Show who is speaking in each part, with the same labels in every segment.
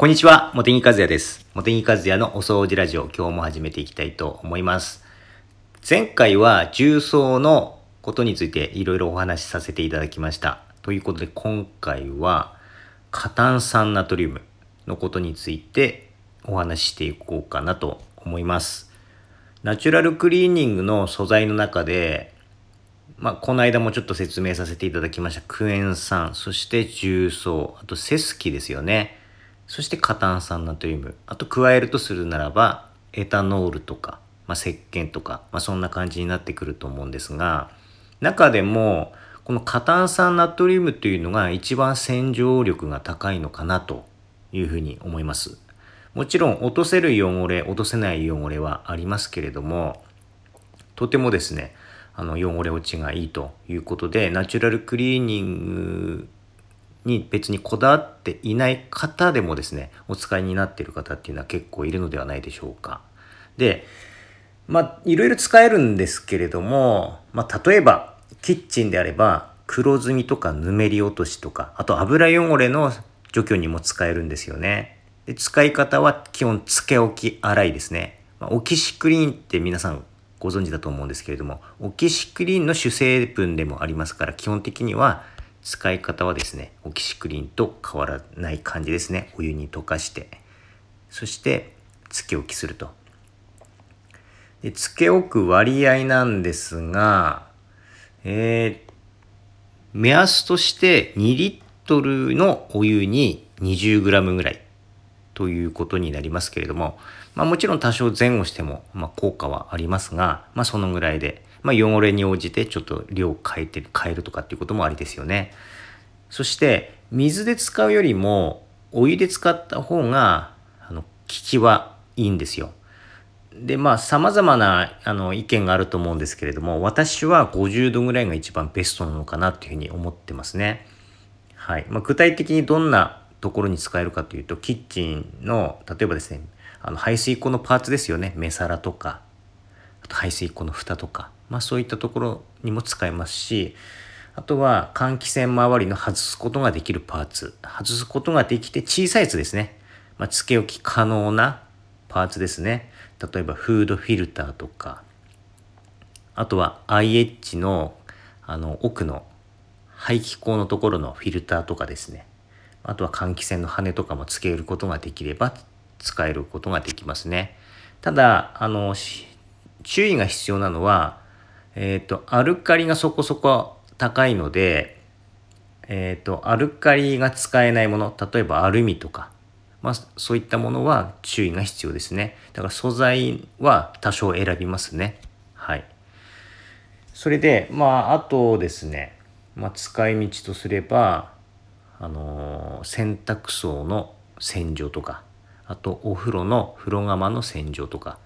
Speaker 1: こんにちは、茂木和也です。茂木和也のお掃除ラジオ、今日も始めていきたいと思います。前回は重曹のことについていろいろお話しさせていただきました。ということで今回は、過炭酸ナトリウムのことについてお話ししていこうかなと思います。ナチュラルクリーニングの素材の中で、まあ、この間もちょっと説明させていただきましたクエン酸、そして重曹、あとセスキですよね。そして過炭酸ナトリウム。あと加えるとするならば、エタノールとか、まあ、石鹸とか、まあ、そんな感じになってくると思うんですが、中でも、この過炭酸ナトリウムというのが一番洗浄力が高いのかなというふうに思います。もちろん落とせる汚れ、落とせない汚れはありますけれども、とてもですね、あの汚れ落ちがいいということで、ナチュラルクリーニングに別にこだわっていない方でもですね、お使いになっている方っていうのは結構いるのではないでしょうか。で、まあ、いろいろ使えるんですけれども、まあ、例えば、キッチンであれば、黒ずみとかぬめり落としとか、あと油汚れの除去にも使えるんですよね。で使い方は基本、つけ置き洗いですね。まあ、オキシクリーンって皆さんご存知だと思うんですけれども、オキシクリーンの主成分でもありますから、基本的には使い方はですね、オキシクリンと変わらない感じですね。お湯に溶かして、そして、つけ置きすると。で、つけ置く割合なんですが、えー、目安として2リットルのお湯に 20g ぐらいということになりますけれども、まあもちろん多少前後しても、まあ効果はありますが、まあそのぐらいで、まあ汚れに応じてちょっと量を変えて、変えるとかっていうこともありですよね。そして、水で使うよりも、お湯で使った方が、あの、効きはいいんですよ。で、まあ、様々な、あの、意見があると思うんですけれども、私は50度ぐらいが一番ベストなのかなというふうに思ってますね。はい。まあ、具体的にどんなところに使えるかというと、キッチンの、例えばですね、あの、排水口のパーツですよね。目皿とか、あと排水口の蓋とか、まあ、そういったところにも使えますし、あとは換気扇周りの外すことができるパーツ。外すことができて小さいやつですね。まあ、つけ置き可能なパーツですね。例えばフードフィルターとか、あとは IH のあの奥の排気口のところのフィルターとかですね。あとは換気扇の羽とかもつけることができれば使えることができますね。ただ、あの、注意が必要なのは、えっ、ー、と、アルカリがそこそこ高いので、えっ、ー、と、アルカリが使えないもの、例えばアルミとか、まあ、そういったものは注意が必要ですね。だから素材は多少選びますね。はい。それで、まあ、あとですね、まあ、使い道とすれば、あのー、洗濯槽の洗浄とか、あとお風呂の風呂釜の洗浄とか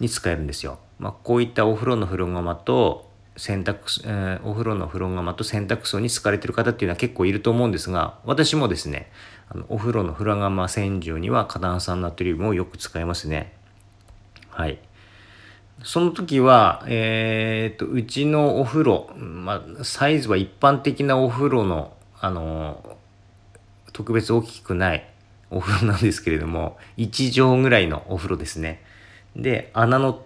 Speaker 1: に使えるんですよ。まあ、こういったお風呂の風呂釜と洗濯、えー、お風呂の風呂釜と洗濯槽に使われてる方っていうのは結構いると思うんですが、私もですね、あのお風呂の風呂釜洗浄には過炭酸ナトリウムをよく使いますね。はい。その時は、えー、と、うちのお風呂、まあ、サイズは一般的なお風呂の、あの、特別大きくないお風呂なんですけれども、1畳ぐらいのお風呂ですね。で、穴の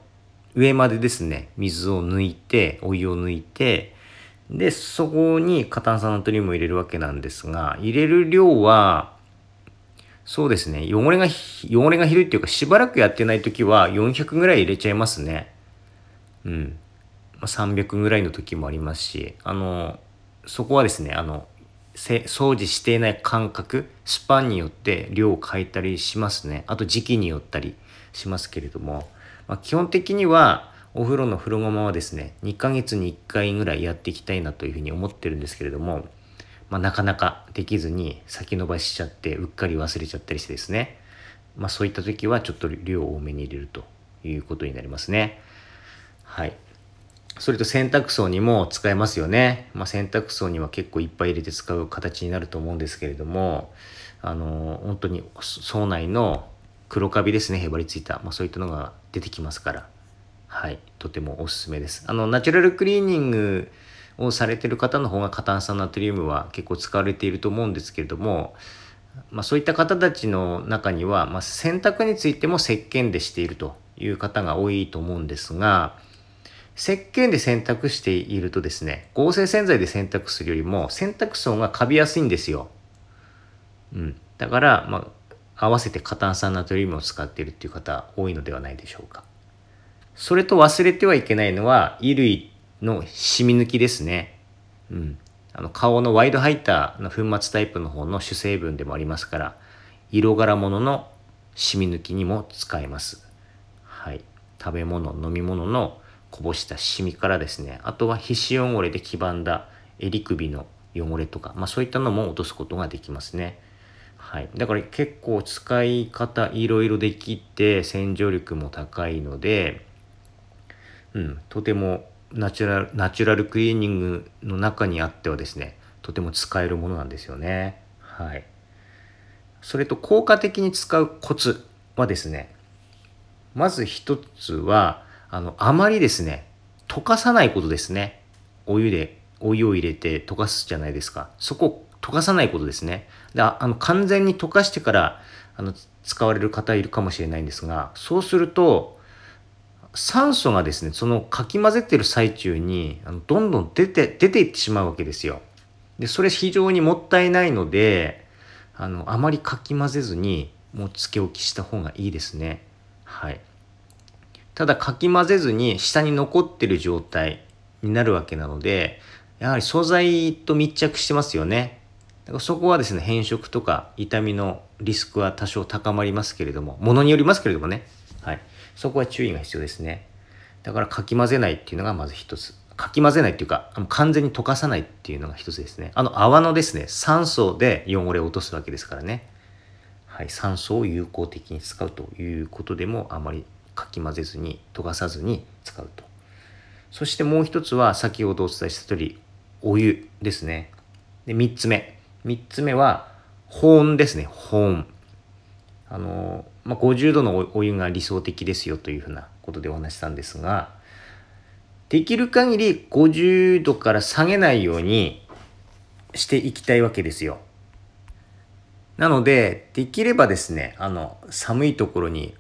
Speaker 1: 上までですね、水を抜いて、お湯を抜いて、で、そこに過炭酸ナトリウムを入れるわけなんですが、入れる量は、そうですね、汚れが、汚れがひどいっていうか、しばらくやってない時は400ぐらい入れちゃいますね。うん。まあ、300ぐらいの時もありますし、あの、そこはですね、あの、掃除していない間隔、スパンによって量を変えたりしますね。あと時期によったりしますけれども、まあ、基本的にはお風呂の風呂釜はですね、2ヶ月に1回ぐらいやっていきたいなというふうに思ってるんですけれども、まあ、なかなかできずに先延ばししちゃってうっかり忘れちゃったりしてですね、まあ、そういった時はちょっと量を多めに入れるということになりますね。はい。それと洗濯槽にも使えますよね。まあ、洗濯槽には結構いっぱい入れて使う形になると思うんですけれども、あの、本当に槽内の黒カビですね、へばりついた。まあ、そういったのが出てきますから、はい。とてもおすすめです。あの、ナチュラルクリーニングをされてる方の方が過炭酸ナトリウムは結構使われていると思うんですけれども、まあ、そういった方たちの中には、まあ、洗濯についても石鹸でしているという方が多いと思うんですが石鹸で洗濯しているとですね合成洗剤で洗濯するよりも洗濯槽がカビやすいんですよ。うん、だから、まあ、合わせて過炭酸ナトリウムを使っているっていう方多いのではないでしょうか。それと忘れてはいけないのは衣類の染み抜きですね。うん。あの顔のワイドハイターの粉末タイプの方の主成分でもありますから色柄物の染み抜きにも使えます。はい。食べ物、飲み物のこぼしたシミからですねあとは皮脂汚れで黄ばんだ襟首の汚れとか、まあ、そういったのも落とすことができますね。はい、だから結構使い方いろいろできて洗浄力も高いので、うん、とてもナチュラルナチュラルクリーニングの中にあってはですねとても使えるものなんですよね。はい、それと効果的に使うコツはですねまず一つはあの、あまりですね、溶かさないことですね。お湯で、お湯を入れて溶かすじゃないですか。そこ溶かさないことですね。であの完全に溶かしてからあの使われる方いるかもしれないんですが、そうすると、酸素がですね、そのかき混ぜてる最中にあのどんどん出て、出ていってしまうわけですよ。で、それ非常にもったいないので、あの、あまりかき混ぜずに、もうつけ置きした方がいいですね。はい。ただかき混ぜずに下に残ってる状態になるわけなので、やはり素材と密着してますよね。だからそこはですね、変色とか痛みのリスクは多少高まりますけれども、ものによりますけれどもね。はい。そこは注意が必要ですね。だからかき混ぜないっていうのがまず一つ。かき混ぜないっていうか、完全に溶かさないっていうのが一つですね。あの泡のですね、酸素で汚れを落とすわけですからね。はい。酸素を有効的に使うということでもあまりかき混ぜずに溶かさずに使うとそしてもう一つは先ほどお伝えした通りお湯ですねで3つ目3つ目は保温ですね保温あの、まあ、50度のお湯が理想的ですよというふうなことでお話したんですができる限り50度から下げないようにしていきたいわけですよ。なので、できればですね、あの、寒いところに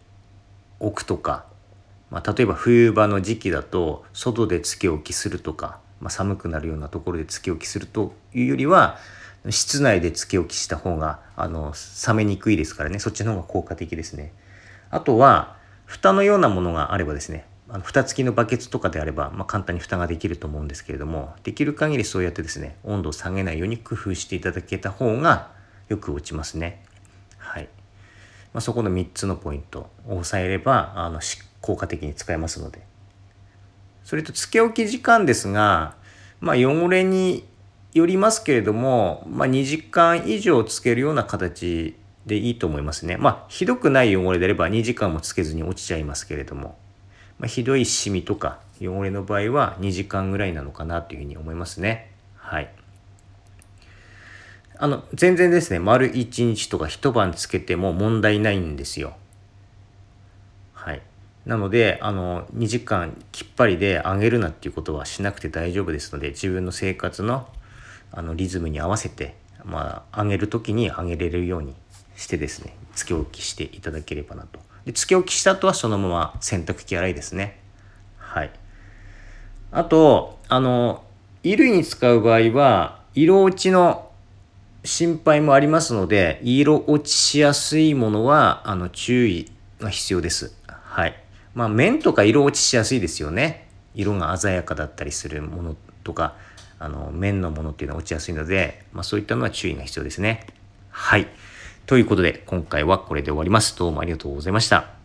Speaker 1: 置くとか、まあ、例えば冬場の時期だと外でつけ置きするとか、まあ、寒くなるようなところでつけ置きするというよりは室内でつけ置きした方があの冷めにくいですからねそっちの方が効果的ですね。あとは蓋のようなものがあればですねあの蓋付きのバケツとかであれば、まあ、簡単に蓋ができると思うんですけれどもできる限りそうやってですね温度を下げないように工夫していただけた方がよく落ちますね。はいまあ、そこの3つのポイントを押さえればあの効果的に使えますのでそれとつけ置き時間ですが、まあ、汚れによりますけれども、まあ、2時間以上つけるような形でいいと思いますね。まあ、ひどくない汚れであれば2時間もつけずに落ちちゃいますけれども、まあ、ひどいシミとか汚れの場合は2時間ぐらいなのかなというふうに思いますね。はい。あの、全然ですね、丸1日とか一晩つけても問題ないんですよ。はい。なので、あの、2時間きっぱりで上げるなっていうことはしなくて大丈夫ですので、自分の生活のあのリズムに合わせて、まあ、上げる時に上げれるようにしてですね、つけ置きしていただければなと。で、つけ置きした後はそのまま洗濯機洗いですね。はい。あと、あの、衣類に使う場合は、色落ちの心配もありますので、色落ちしやすいものは、あの、注意が必要です。はい。まあ、面とか色落ちしやすいですよね。色が鮮やかだったりするものとか、あの、面のものっていうのは落ちやすいので、まあ、そういったのは注意が必要ですね。はい。ということで、今回はこれで終わります。どうもありがとうございました。